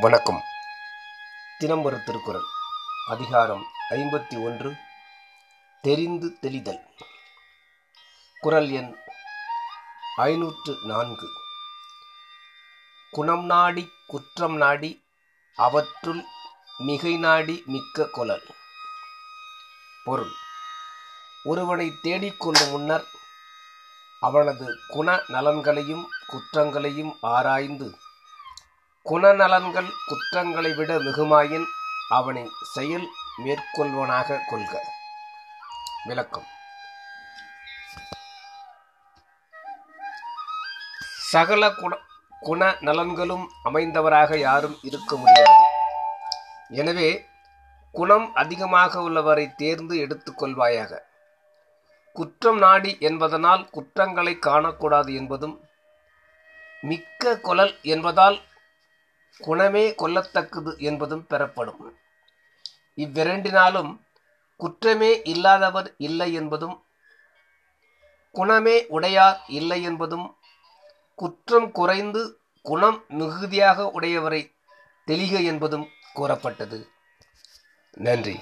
வணக்கம். தினம் ஒரு திருக்குறள் அதிகாரம் ஐம்பத்தி ஒன்று தெரிந்து தெளிதல். குரல் எண் ஐநூற்று நான்கு. குணம் நாடி குற்றம் நாடி அவற்றுள் மிகை நாடி மிக்க கொளல் பொருள். ஒருவனை தேடிக்கொள்ளும் முன்னர் அவனது குண நலன்களையும் குற்றங்களையும் ஆராய்ந்து குணநலன்கள் குற்றங்களை விட மிகுமாயின் அவனை செயல் மேற்கொள்வனாக கொள்க. விளக்கம். சகல குண குண நலன்களும் அமைந்தவராக யாரும் இருக்க முடியாது. எனவே குணம் அதிகமாக உள்ளவரை தேர்ந்து எடுத்துக்கொள்வாயாக குற்றம் நாடி என்பதனால் குற்றங்களை காணக்கூடாது என்பதும் மிக்க கொலல் என்பதால் குணமே கொல்லத்தக்கது என்பதும் பெறப்படும். இவ்விரண்டினாலும் குற்றமே இல்லாதவர் இல்லை என்பதும் குணமே உடையார் இல்லை என்பதும் குற்றம் குறைந்து குணம் மிகுதியாக உடையவரை தெளிக என்பதும் கூறப்பட்டது. நன்றி.